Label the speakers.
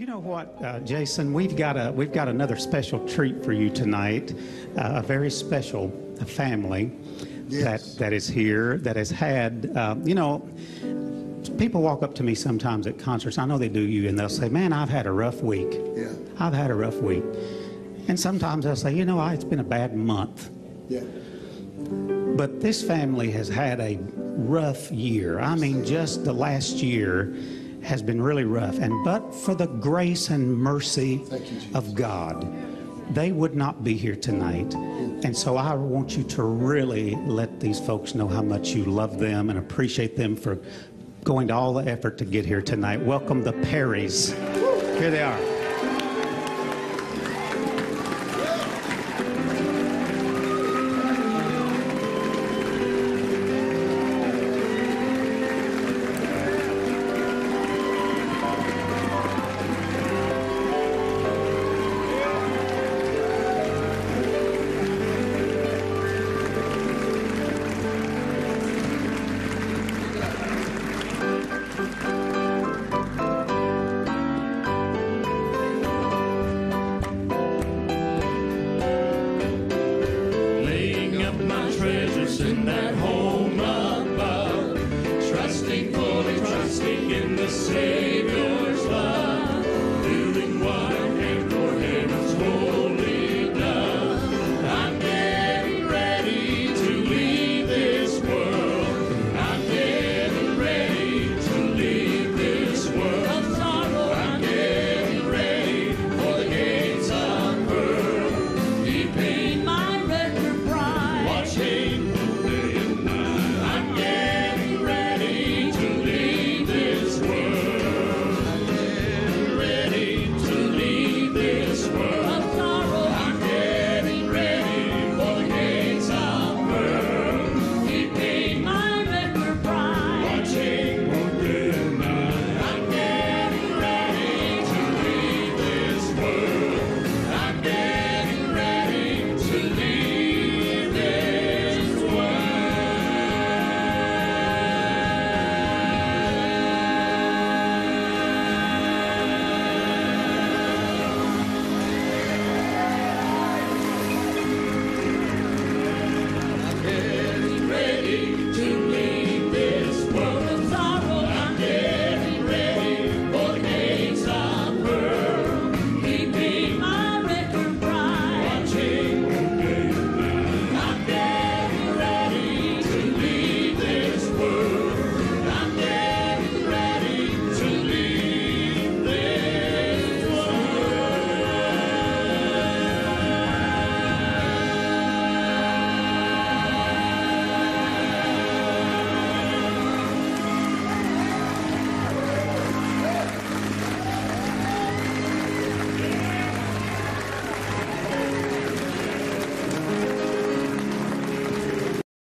Speaker 1: You know what, uh, Jason? We've got a we've got another special treat for you tonight. Uh, a very special family
Speaker 2: Yes.
Speaker 1: that that is here that has had. Uh, you know, people walk up to me sometimes at concerts. I know they do you, and they'll say, "Man, I've had a rough week.
Speaker 2: Yeah.
Speaker 1: I've had a rough week." And sometimes they'll say, "You know, I, it's been a bad month."
Speaker 2: Yeah.
Speaker 1: But this family has had a rough year. I mean, just the last year has been really rough. And but for the grace and mercy
Speaker 2: you,
Speaker 1: of God, they would not be here tonight. And so I want you to really let these folks know how much you love them and appreciate them for going to all the effort to get here tonight. Welcome the Perrys. Here they are.
Speaker 3: That